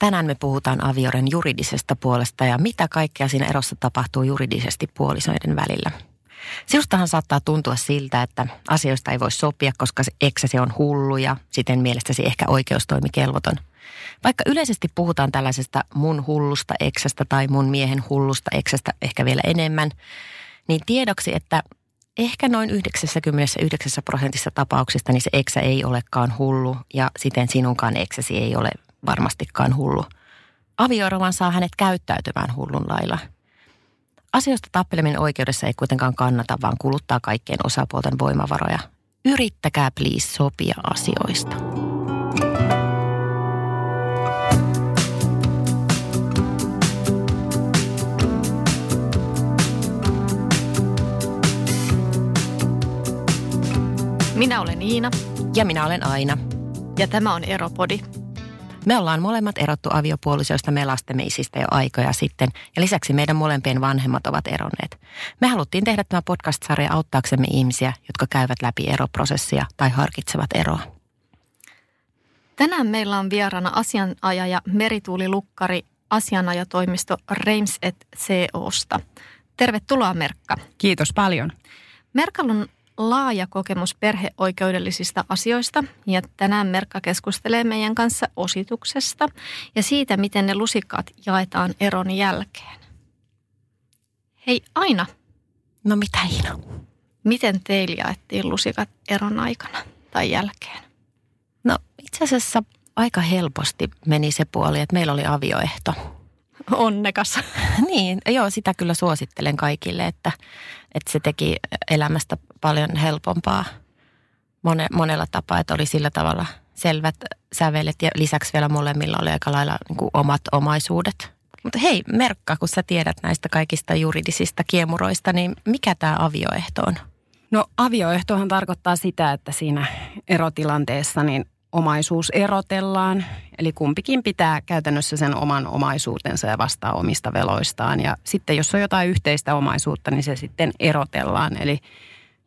Tänään me puhutaan avioren juridisesta puolesta ja mitä kaikkea siinä erossa tapahtuu juridisesti puolisoiden välillä. Sinustahan saattaa tuntua siltä, että asioista ei voi sopia, koska eksäsi on hullu ja siten mielestäsi ehkä oikeustoimikelvoton. Vaikka yleisesti puhutaan tällaisesta mun hullusta eksästä tai mun miehen hullusta eksästä ehkä vielä enemmän, niin tiedoksi, että ehkä noin 99 prosentissa tapauksista niin se eksä ei olekaan hullu ja siten sinunkaan eksäsi ei ole varmastikaan hullu. Avioerovan saa hänet käyttäytymään hullun lailla. Asioista tappeleminen oikeudessa ei kuitenkaan kannata, vaan kuluttaa kaikkien osapuolten voimavaroja. Yrittäkää please sopia asioista. Minä olen Iina. Ja minä olen Aina. Ja tämä on Eropodi. Me ollaan molemmat erottu aviopuolisoista me lastemme isistä jo aikoja sitten ja lisäksi meidän molempien vanhemmat ovat eronneet. Me haluttiin tehdä tämä podcast-sarja auttaaksemme ihmisiä, jotka käyvät läpi eroprosessia tai harkitsevat eroa. Tänään meillä on vieraana asianajaja Merituuli Lukkari asianajatoimisto Reims et COsta. Tervetuloa Merkka. Kiitos paljon. Merkalla on laaja kokemus perheoikeudellisista asioista ja tänään Merkka keskustelee meidän kanssa osituksesta ja siitä, miten ne lusikat jaetaan eron jälkeen. Hei Aina. No mitä Iina? Miten teillä jaettiin lusikat eron aikana tai jälkeen? No itse asiassa aika helposti meni se puoli, että meillä oli avioehto. Onnekas. niin, joo, sitä kyllä suosittelen kaikille, että, että se teki elämästä paljon helpompaa mone, monella tapaa, että oli sillä tavalla selvät sävelet ja lisäksi vielä molemmilla oli aika lailla niin kuin omat omaisuudet. Mutta hei Merkka, kun sä tiedät näistä kaikista juridisista kiemuroista, niin mikä tämä avioehto on? No avioehtohan tarkoittaa sitä, että siinä erotilanteessa niin omaisuus erotellaan. Eli kumpikin pitää käytännössä sen oman omaisuutensa ja vastaa omista veloistaan. Ja sitten jos on jotain yhteistä omaisuutta, niin se sitten erotellaan. Eli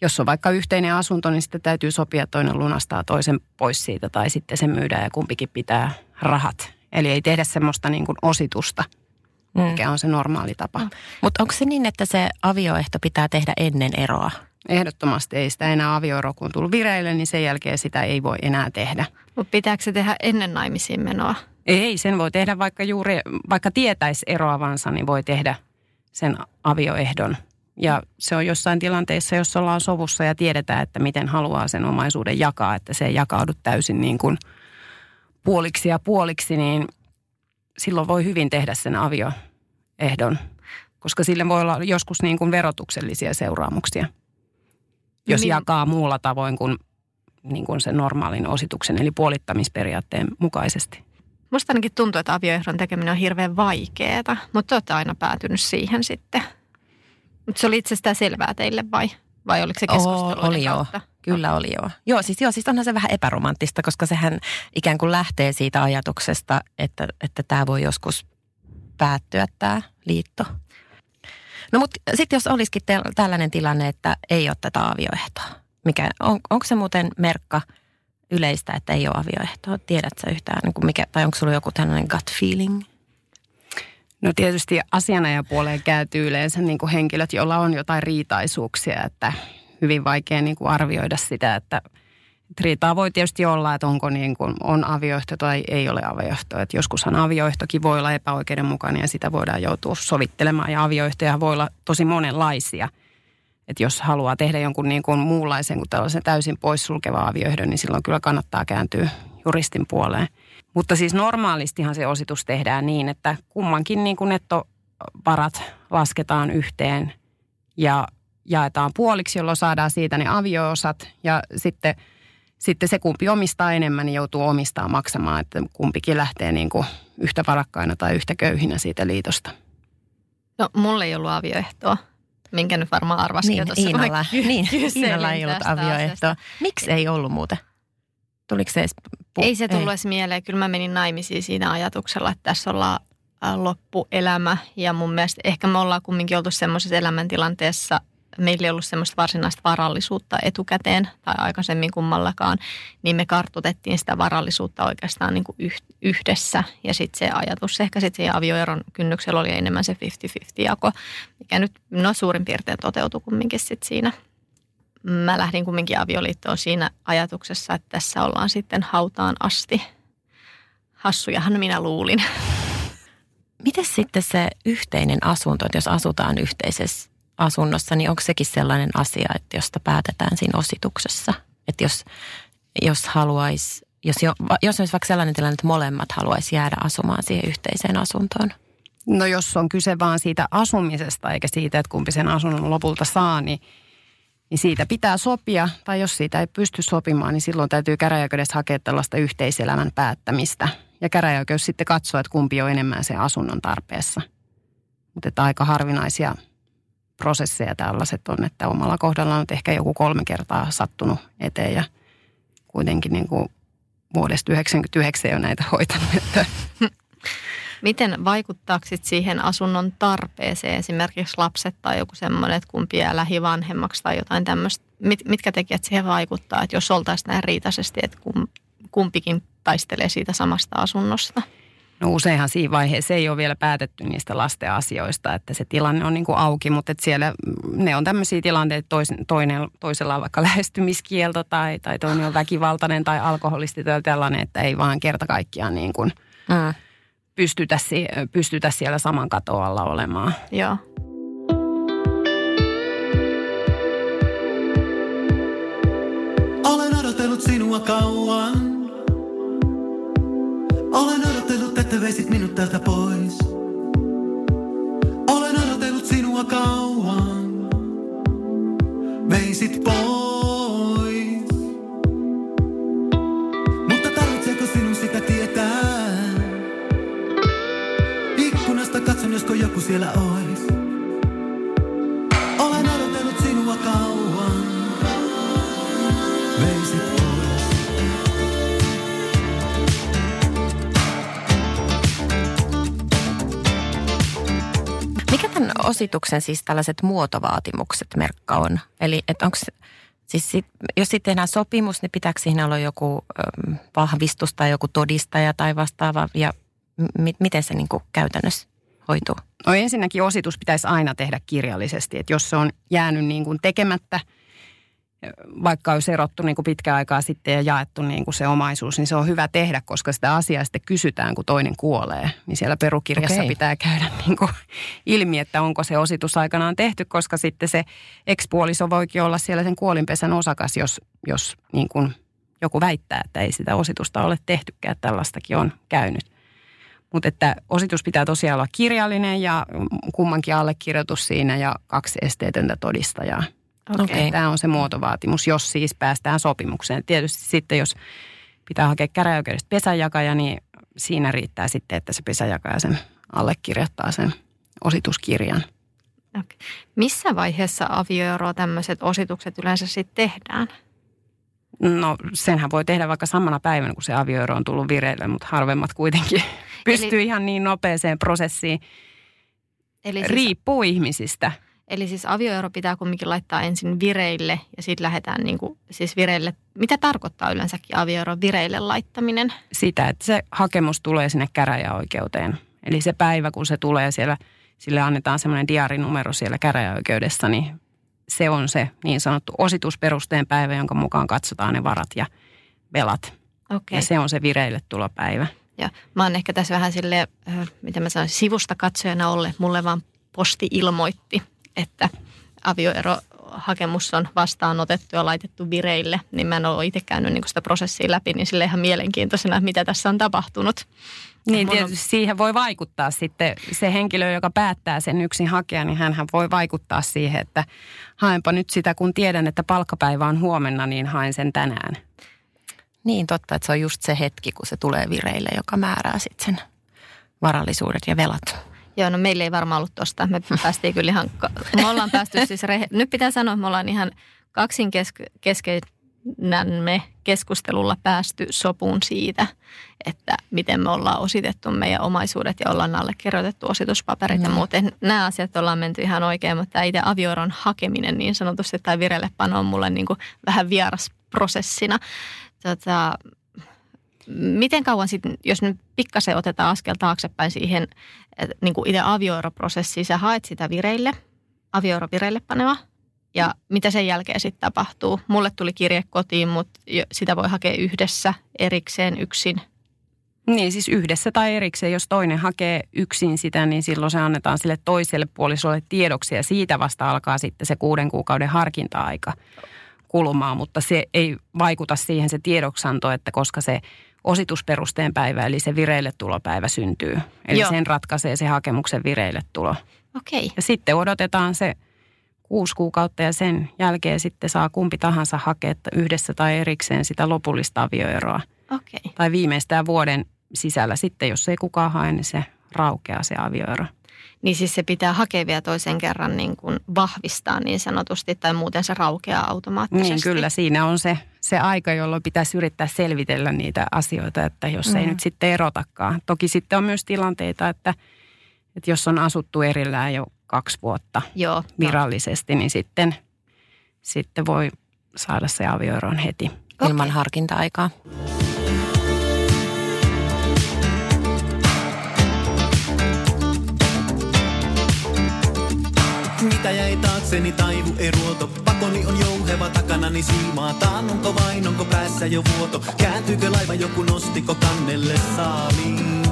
jos on vaikka yhteinen asunto, niin sitten täytyy sopia, toinen lunastaa toisen pois siitä tai sitten se myydään ja kumpikin pitää rahat. Eli ei tehdä semmoista niin kuin ositusta, mm. mikä on se normaali tapa. Mm. Mutta onko se niin, että se avioehto pitää tehdä ennen eroa? Ehdottomasti ei sitä enää avioero, kun tullut vireille, niin sen jälkeen sitä ei voi enää tehdä. Mutta pitääkö se tehdä ennen naimisiin menoa? Ei, sen voi tehdä vaikka juuri, vaikka tietäisi eroavansa, niin voi tehdä sen avioehdon. Ja se on jossain tilanteessa, jos ollaan sovussa ja tiedetään, että miten haluaa sen omaisuuden jakaa, että se ei jakaudu täysin niin kuin puoliksi ja puoliksi, niin silloin voi hyvin tehdä sen avioehdon, koska sille voi olla joskus niin kuin verotuksellisia seuraamuksia jos niin. jakaa muulla tavoin kuin, niin kuin sen normaalin osituksen, eli puolittamisperiaatteen mukaisesti. Musta ainakin tuntuu, että avioehdon tekeminen on hirveän vaikeaa, mutta olette aina päätynyt siihen sitten. Mutta se oli itsestään selvää teille vai? Vai oliko se keskustelu? Oli kautta? joo. Kyllä oli joo. Joo siis, joo, siis onhan se vähän epäromanttista, koska sehän ikään kuin lähtee siitä ajatuksesta, että, että tämä voi joskus päättyä tämä liitto. No mutta sitten jos olisikin te- tällainen tilanne, että ei ole tätä avioehtoa, mikä, on, onko se muuten merkka yleistä, että ei ole avioehtoa? Tiedätkö yhtään, niin kuin mikä, tai onko sulla joku tällainen gut feeling? No tietysti asianajapuoleen käytyy yleensä niin kuin henkilöt, joilla on jotain riitaisuuksia, että hyvin vaikea niin kuin arvioida sitä, että – riitaa voi tietysti olla, että onko niin kuin, on avioehto tai ei ole avioehto. Että joskushan avioehtokin voi olla epäoikeudenmukainen ja sitä voidaan joutua sovittelemaan. Ja avioehtoja voi olla tosi monenlaisia. Että jos haluaa tehdä jonkun niin kuin muunlaisen kuin tällaisen täysin poissulkeva avioehdon, niin silloin kyllä kannattaa kääntyä juristin puoleen. Mutta siis normaalistihan se ositus tehdään niin, että kummankin niin kuin nettovarat lasketaan yhteen ja jaetaan puoliksi, jolloin saadaan siitä ne avioosat ja sitten – sitten se kumpi omistaa enemmän, niin joutuu omistaa maksamaan, että kumpikin lähtee niin kuin yhtä varakkaina tai yhtä köyhinä siitä liitosta. No mulla ei ollut avioehtoa, minkä nyt varmaan arvasikin niin, tuossa. Iinalla, niin, Iinalla ei ollut avioehtoa. Miksi ei ollut muuten? Tuliko se edes pu- Ei se tullut edes mieleen. Kyllä mä menin naimisiin siinä ajatuksella, että tässä ollaan loppuelämä. Ja mun mielestä ehkä me ollaan kumminkin oltu semmoisessa elämäntilanteessa, meillä ei ollut semmoista varsinaista varallisuutta etukäteen tai aikaisemmin kummallakaan, niin me kartutettiin sitä varallisuutta oikeastaan niin kuin yhdessä. Ja sitten se ajatus ehkä sitten siinä avioeron kynnyksellä oli enemmän se 50-50 jako, mikä nyt no suurin piirtein toteutui kumminkin sitten siinä. Mä lähdin kumminkin avioliittoon siinä ajatuksessa, että tässä ollaan sitten hautaan asti. Hassujahan minä luulin. Miten sitten se yhteinen asunto, että jos asutaan yhteisessä asunnossa, niin onko sekin sellainen asia, että josta päätetään siinä osituksessa? Että jos, jos haluaisi, jos, jo, jos olisi vaikka sellainen tilanne, että molemmat haluaisi jäädä asumaan siihen yhteiseen asuntoon? No jos on kyse vaan siitä asumisesta eikä siitä, että kumpi sen asunnon lopulta saa, niin, niin siitä pitää sopia. Tai jos siitä ei pysty sopimaan, niin silloin täytyy käräjäoikeudessa hakea tällaista yhteiselämän päättämistä. Ja käräjäoikeus sitten katsoo, että kumpi on enemmän sen asunnon tarpeessa. Mutta aika harvinaisia prosesseja tällaiset on, että omalla kohdalla on ehkä joku kolme kertaa sattunut eteen ja kuitenkin niin kuin vuodesta 1999 jo näitä hoitanut. Miten vaikuttaako siihen asunnon tarpeeseen, esimerkiksi lapset tai joku semmoinen, että kumpi jää lähivanhemmaksi tai jotain tämmöistä? Mit, mitkä tekijät siihen vaikuttaa, että jos oltaisiin näin riitaisesti, että kumpikin taistelee siitä samasta asunnosta? No useinhan siinä vaiheessa ei ole vielä päätetty niistä lasten asioista, että se tilanne on niin kuin auki, mutta että siellä ne on tämmöisiä tilanteita, toisen, toinen, toisella on vaikka lähestymiskielto tai, tai toinen on väkivaltainen tai alkoholisti tai tällainen, että ei vaan kerta kaikkiaan niin kuin mm. Pystytä, pystytä siellä saman katoalla olemaan. Joo. Olen odotellut sinua kauan. Olen odotellut, että veisit minut täältä pois. Olen odotellut sinua kauan. Veisit pois. Siellä ois. Olen odotellut sinua kauan. Veisit pois. Mikä tämän osituksen siis tällaiset muotovaatimukset merkka on? Eli että onko Siis sit, jos sitten tehdään sopimus, niin pitääkö siinä olla joku vahvistus tai joku todistaja tai vastaava ja m- miten se niin kuin käytännössä hoituu? No ensinnäkin ositus pitäisi aina tehdä kirjallisesti, että jos se on jäänyt niin kuin tekemättä – vaikka olisi erottu niin kuin pitkään aikaa sitten ja jaettu niin kuin se omaisuus, niin se on hyvä tehdä, koska sitä asiaa sitten kysytään, kun toinen kuolee. Niin siellä perukirjassa okay. pitää käydä niin kuin ilmi, että onko se ositus aikanaan tehty, koska sitten se ekspuoliso voikin olla siellä sen kuolinpesän osakas, jos, jos niin kuin joku väittää, että ei sitä ositusta ole tehtykään. Tällaistakin on käynyt. Mutta että ositus pitää tosiaan olla kirjallinen ja kummankin allekirjoitus siinä ja kaksi esteetöntä todistajaa. Okay. Tämä on se muotovaatimus, jos siis päästään sopimukseen. Tietysti sitten, jos pitää hakea käräjäoikeudesta pesäjakaja, niin siinä riittää sitten, että se pesäjakaja sen allekirjoittaa sen osituskirjan. Okay. Missä vaiheessa avioeroa tämmöiset ositukset yleensä sitten tehdään? No senhän voi tehdä vaikka samana päivänä, kun se avioero on tullut vireille, mutta harvemmat kuitenkin pystyy Eli... ihan niin nopeeseen prosessiin. Eli siis... Riippuu ihmisistä. Eli siis avioero pitää kumminkin laittaa ensin vireille ja sitten lähdetään niin kuin, siis vireille. Mitä tarkoittaa yleensäkin avioeron vireille laittaminen? Sitä, että se hakemus tulee sinne käräjäoikeuteen. Eli se päivä, kun se tulee siellä, sille annetaan semmoinen diarinumero siellä käräjäoikeudessa, niin se on se niin sanottu ositusperusteen päivä, jonka mukaan katsotaan ne varat ja velat. Okay. Ja se on se vireille tulopäivä. Ja mä oon ehkä tässä vähän sille, mitä mä sanon, sivusta katsojana olle. Mulle vaan posti ilmoitti, että avioerohakemus on vastaanotettu ja laitettu vireille, niin mä en ole itse käynyt niin sitä prosessia läpi, niin sille ihan mielenkiintoisena, mitä tässä on tapahtunut. Niin tietysti on... siihen voi vaikuttaa sitten se henkilö, joka päättää sen yksin hakea, niin hän voi vaikuttaa siihen, että haenpa nyt sitä, kun tiedän, että palkkapäivä on huomenna, niin haen sen tänään. Niin totta, että se on just se hetki, kun se tulee vireille, joka määrää sitten sen varallisuudet ja velat. Joo, no meillä ei varmaan ollut tosta. Me päästiin kyllä ihan, me ollaan päästy siis, rehe, nyt pitää sanoa, että me ollaan ihan me keskustelulla päästy sopuun siitä, että miten me ollaan ositettu meidän omaisuudet ja ollaan allekirjoitettu osituspaperit mm. ja muuten. Nämä asiat ollaan menty ihan oikein, mutta itse avioeron hakeminen niin sanotusti tai vireillepano on mulle niin kuin vähän vieras prosessina. Tota, miten kauan sitten, jos nyt pikkasen otetaan askel taaksepäin siihen, niin kuin itse avioeroprosessiin, sä haet sitä vireille, avioero vireille paneva, ja mitä sen jälkeen sitten tapahtuu. Mulle tuli kirje kotiin, mutta sitä voi hakea yhdessä, erikseen, yksin. Niin, siis yhdessä tai erikseen. Jos toinen hakee yksin sitä, niin silloin se annetaan sille toiselle puolisolle tiedoksi ja siitä vasta alkaa sitten se kuuden kuukauden harkinta-aika kulumaan, mutta se ei vaikuta siihen se tiedoksanto, että koska se ositusperusteen päivä, eli se vireille tulopäivä syntyy. Eli Joo. sen ratkaisee se hakemuksen vireille tulo. Okei. Ja sitten odotetaan se kuusi kuukautta ja sen jälkeen sitten saa kumpi tahansa hakea yhdessä tai erikseen sitä lopullista avioeroa. Okei. Tai viimeistään vuoden sisällä sitten, jos ei kukaan hae, niin se raukeaa se avioero. Niin siis se pitää hakea vielä toisen kerran niin kuin vahvistaa niin sanotusti tai muuten se raukeaa automaattisesti. Niin kyllä, siinä on se, se aika, jolloin pitäisi yrittää selvitellä niitä asioita, että jos mm. ei nyt sitten erotakaan. Toki sitten on myös tilanteita, että, että jos on asuttu erillään jo kaksi vuotta Joo, virallisesti, no. niin sitten, sitten voi saada se avioeron heti. Ilman okay. harkinta-aikaa. Jäi taakseni taivu eruoto? Pakoni on jouheva takanani siimaa. Taannunko vain, onko päässä jo vuoto? Kääntyykö laiva joku nostiko kannelle saaliin?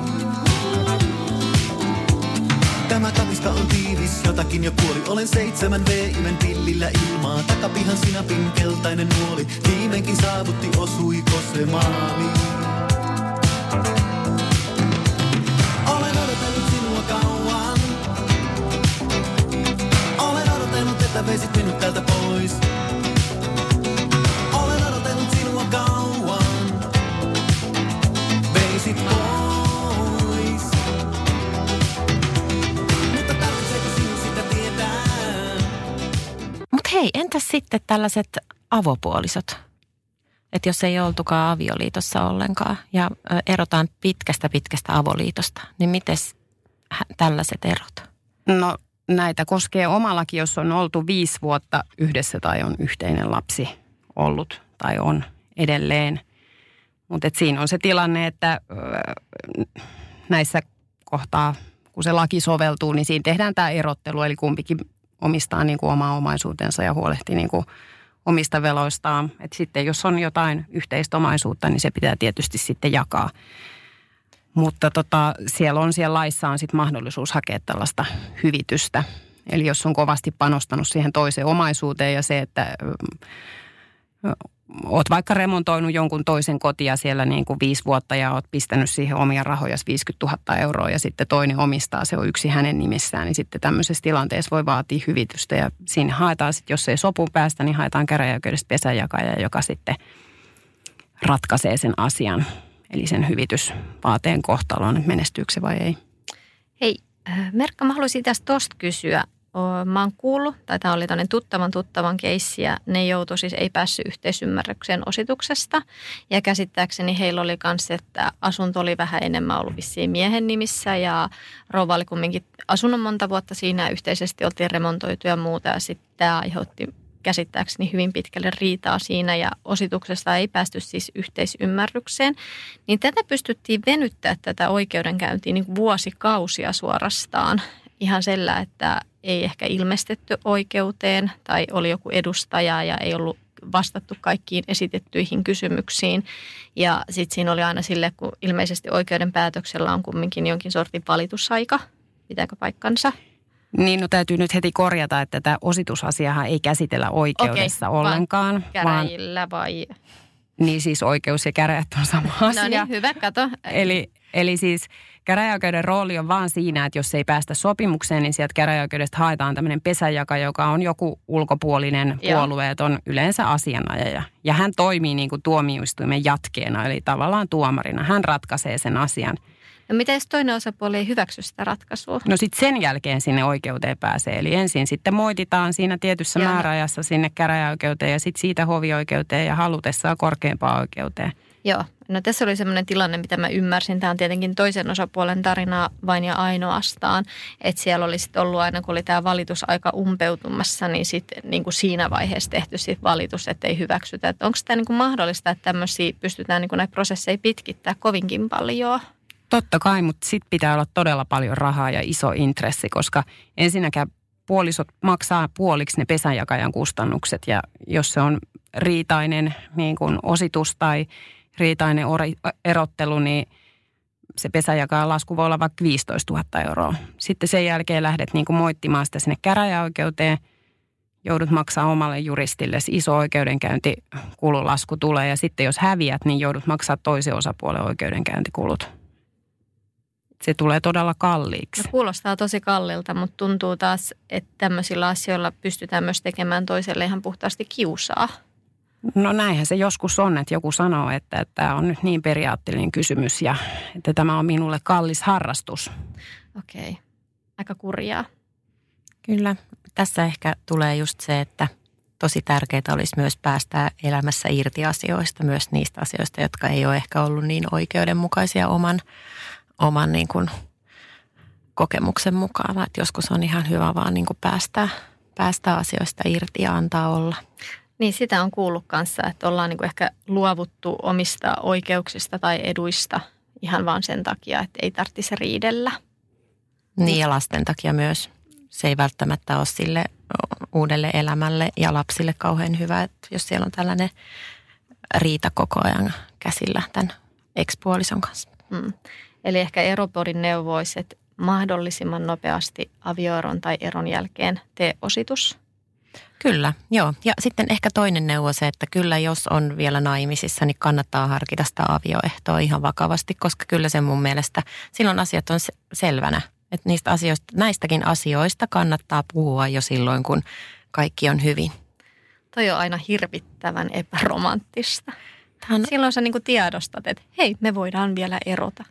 Tämä katiska on tiivis, jotakin jo kuoli. Olen seitsemän V-imen pillillä ilmaa. Takapihan sinapin keltainen nuoli. Viimeinkin saavutti, osuiko se maali? Pois. Olen odotellut sinua kauan. Veisit pois. Mutta tarvitseeko sinun sitä tietää? Mutta hei, entäs sitten tällaiset avopuolisot? Että jos ei oltukaan avioliitossa ollenkaan ja erotaan pitkästä pitkästä avoliitosta, niin miten tällaiset erot? No näitä koskee omallakin, jos on oltu viisi vuotta yhdessä tai on yhteinen lapsi ollut tai on edelleen. Mutta siinä on se tilanne, että ö, näissä kohtaa, kun se laki soveltuu, niin siinä tehdään tämä erottelu. Eli kumpikin omistaa niin kuin omaa omaisuutensa ja huolehtii niin kuin omista veloistaan. Et sitten jos on jotain yhteistä omaisuutta, niin se pitää tietysti sitten jakaa. Mutta tota, siellä on siellä laissa on sitten mahdollisuus hakea tällaista hyvitystä. Eli jos on kovasti panostanut siihen toiseen omaisuuteen ja se, että oot vaikka remontoinut jonkun toisen kotia siellä niin kuin viisi vuotta ja oot pistänyt siihen omia rahoja 50 000 euroa ja sitten toinen omistaa, se on yksi hänen nimissään, niin sitten tämmöisessä tilanteessa voi vaatia hyvitystä ja siinä haetaan sitten, jos ei sopuun päästä, niin haetaan käräjäoikeudesta pesänjakaja, joka sitten ratkaisee sen asian, eli sen hyvitysvaateen kohtalon, että menestyykö se vai ei. Hei, äh, Merkka, mä haluaisin tästä tosta kysyä. Mä oon kuullut, tai tämä oli tämmöinen tuttavan tuttavan keissi, ja ne joutui siis, ei päässyt yhteisymmärrykseen osituksesta. Ja käsittääkseni heillä oli myös, että asunto oli vähän enemmän ollut vissiin miehen nimissä, ja rouva oli kumminkin asunut monta vuotta siinä, yhteisesti oltiin remontoitu ja muuta, ja sitten tämä aiheutti käsittääkseni hyvin pitkälle riitaa siinä ja osituksesta ei päästy siis yhteisymmärrykseen, niin tätä pystyttiin venyttää tätä oikeudenkäyntiä niin vuosikausia suorastaan ihan sillä, että ei ehkä ilmestetty oikeuteen tai oli joku edustaja ja ei ollut vastattu kaikkiin esitettyihin kysymyksiin. Ja sitten siinä oli aina sille, kun ilmeisesti oikeuden päätöksellä on kumminkin jonkin sortin valitusaika. Pitääkö paikkansa? Niin, no täytyy nyt heti korjata, että tätä ositusasiahan ei käsitellä oikeudessa Okei, ollenkaan. Vaan käräjillä vai? niin siis oikeus ja käräjät on sama asia. No niin, hyvä, kato. Eli, eli siis käräjäoikeuden rooli on vaan siinä, että jos ei päästä sopimukseen, niin sieltä käräjäoikeudesta haetaan tämmöinen pesäjaka, joka on joku ulkopuolinen puolueeton yleensä asianajaja. Ja hän toimii niin kuin tuomioistuimen jatkeena, eli tavallaan tuomarina. Hän ratkaisee sen asian. No mitä jos toinen osapuoli ei hyväksy sitä ratkaisua? No sitten sen jälkeen sinne oikeuteen pääsee. Eli ensin sitten moititaan siinä tietyssä ja. määräajassa sinne käräjäoikeuteen ja sitten siitä hovioikeuteen ja halutessaan korkeampaan oikeuteen. Joo, no tässä oli sellainen tilanne, mitä mä ymmärsin. Tämä on tietenkin toisen osapuolen tarina vain ja ainoastaan. Että siellä oli sitten ollut aina, kun oli tämä valitusaika umpeutumassa, niin sitten niin kuin siinä vaiheessa tehty sit valitus, että ei hyväksytä. Onko tämä niin kuin mahdollista, että tämmöisiä pystytään niin kuin näitä prosesseja pitkittää kovinkin paljon? Totta kai, mutta sitten pitää olla todella paljon rahaa ja iso intressi, koska ensinnäkään puolisot maksaa puoliksi ne pesänjakajan kustannukset. Ja jos se on riitainen niin kuin ositus tai riitainen erottelu, niin se pesänjakajan lasku voi olla vaikka 15 000 euroa. Sitten sen jälkeen lähdet niin kuin moittimaan sitä sinne käräjäoikeuteen, joudut maksaa omalle juristille, iso oikeudenkäyntikululasku tulee. Ja sitten jos häviät, niin joudut maksaa toisen osapuolen oikeudenkäyntikulut se tulee todella kalliiksi. No, kuulostaa tosi kallilta, mutta tuntuu taas, että tämmöisillä asioilla pystytään myös tekemään toiselle ihan puhtaasti kiusaa. No näinhän se joskus on, että joku sanoo, että, että tämä on nyt niin periaatteellinen kysymys ja että tämä on minulle kallis harrastus. Okei, okay. aika kurjaa. Kyllä, tässä ehkä tulee just se, että tosi tärkeää olisi myös päästä elämässä irti asioista, myös niistä asioista, jotka ei ole ehkä ollut niin oikeudenmukaisia oman oman niin kuin kokemuksen mukaan. Että joskus on ihan hyvä vaan niin kuin päästää, päästää asioista irti ja antaa olla. Niin sitä on kuullut kanssa, että ollaan niin kuin ehkä luovuttu omista oikeuksista tai eduista ihan vaan sen takia, että ei tarvitsisi riidellä. Niin ja lasten takia myös. Se ei välttämättä ole sille uudelle elämälle ja lapsille kauhean hyvä, että jos siellä on tällainen riita koko ajan käsillä tämän ekspuolison kanssa. Mm. Eli ehkä eropodin neuvoisi, että mahdollisimman nopeasti avioeron tai eron jälkeen tee ositus. Kyllä, joo. Ja sitten ehkä toinen neuvo se, että kyllä jos on vielä naimisissa, niin kannattaa harkita sitä avioehtoa ihan vakavasti, koska kyllä se mun mielestä silloin asiat on selvänä. Että niistä asioista, näistäkin asioista kannattaa puhua jo silloin, kun kaikki on hyvin. Toi on aina hirvittävän epäromanttista. Tämän... Silloin sä niin tiedostat, että hei, me voidaan vielä erota.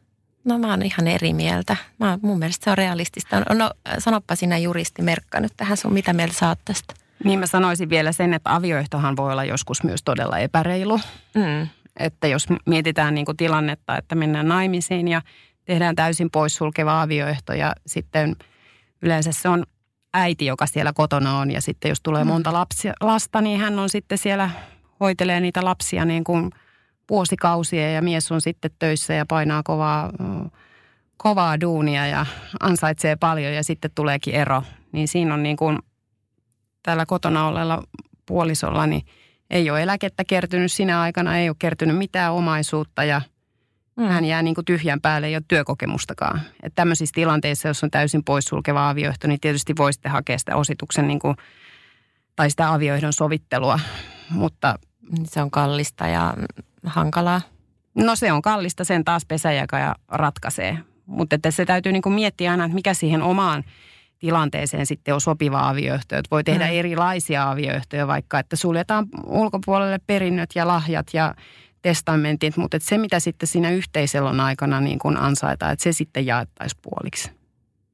No mä oon ihan eri mieltä. Mä, mun mielestä se on realistista. No sanoppa sinä juristi Merkka nyt tähän sun, mitä mieltä saat tästä? Niin mä sanoisin vielä sen, että avioehtohan voi olla joskus myös todella epäreilu. Mm. Että jos mietitään niin kuin tilannetta, että mennään naimisiin ja tehdään täysin poissulkeva avioehto ja sitten yleensä se on äiti, joka siellä kotona on ja sitten jos tulee mm. monta lapsia, lasta, niin hän on sitten siellä, hoitelee niitä lapsia niin kuin – vuosikausia ja mies on sitten töissä ja painaa kovaa, kovaa duunia ja ansaitsee paljon ja sitten tuleekin ero. Niin siinä on niin kuin tällä kotona olleella puolisolla, niin ei ole eläkettä kertynyt sinä aikana, ei ole kertynyt mitään omaisuutta ja mm. hän jää niin kuin tyhjän päälle, ei ole työkokemustakaan. Että tämmöisissä tilanteissa, jos on täysin poissulkeva avioehto, niin tietysti voisitte hakea sitä osituksen niin kuin, tai sitä avioehdon sovittelua, mutta... Se on kallista ja hankalaa? No se on kallista, sen taas pesäjakaja ratkaisee. Mutta että se täytyy niin kuin miettiä aina, että mikä siihen omaan tilanteeseen sitten on sopiva avioehto. Että voi tehdä mm. erilaisia avioehtoja, vaikka että suljetaan ulkopuolelle perinnöt ja lahjat ja testamentit, mutta että se mitä sitten siinä yhteiselon aikana niin kuin ansaitaan, että se sitten jaettaisiin puoliksi.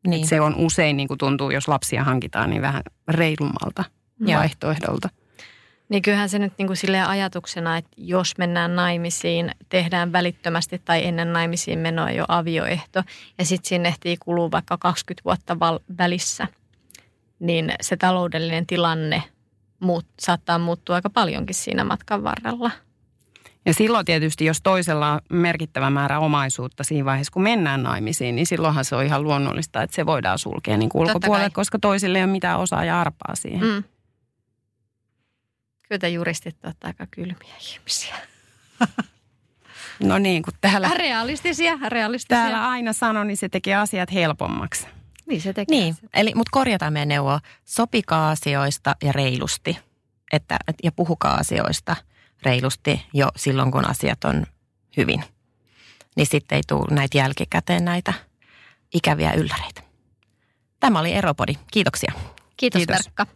Niin. Se on usein, niin kuin tuntuu, jos lapsia hankitaan, niin vähän reilummalta ja. vaihtoehdolta. Niin kyllähän se nyt niin kuin silleen ajatuksena, että jos mennään naimisiin, tehdään välittömästi tai ennen naimisiin menoa jo avioehto ja sitten sinne ehtii kuluu vaikka 20 vuotta val- välissä, niin se taloudellinen tilanne muut, saattaa muuttua aika paljonkin siinä matkan varrella. Ja silloin tietysti, jos toisella on merkittävä määrä omaisuutta siinä vaiheessa, kun mennään naimisiin, niin silloinhan se on ihan luonnollista, että se voidaan sulkea niin ulkopuolelle, koska toisille ei ole mitään osaa ja arpaa siihen. Mm. Kyllä te juristit olette aika kylmiä ihmisiä. No niin, kun täällä... Realistisia, realistisia. Täällä aina sanon, niin se tekee asiat helpommaksi. Niin se tekee. Niin, eli, mutta korjataan meidän neuvoa. Sopikaa asioista ja reilusti. Että, ja puhukaa asioista reilusti jo silloin, kun asiat on hyvin. Niin sitten ei tule näitä jälkikäteen näitä ikäviä ylläreitä. Tämä oli Eropodi. Kiitoksia. Kiitos, Kiitos. Perkka.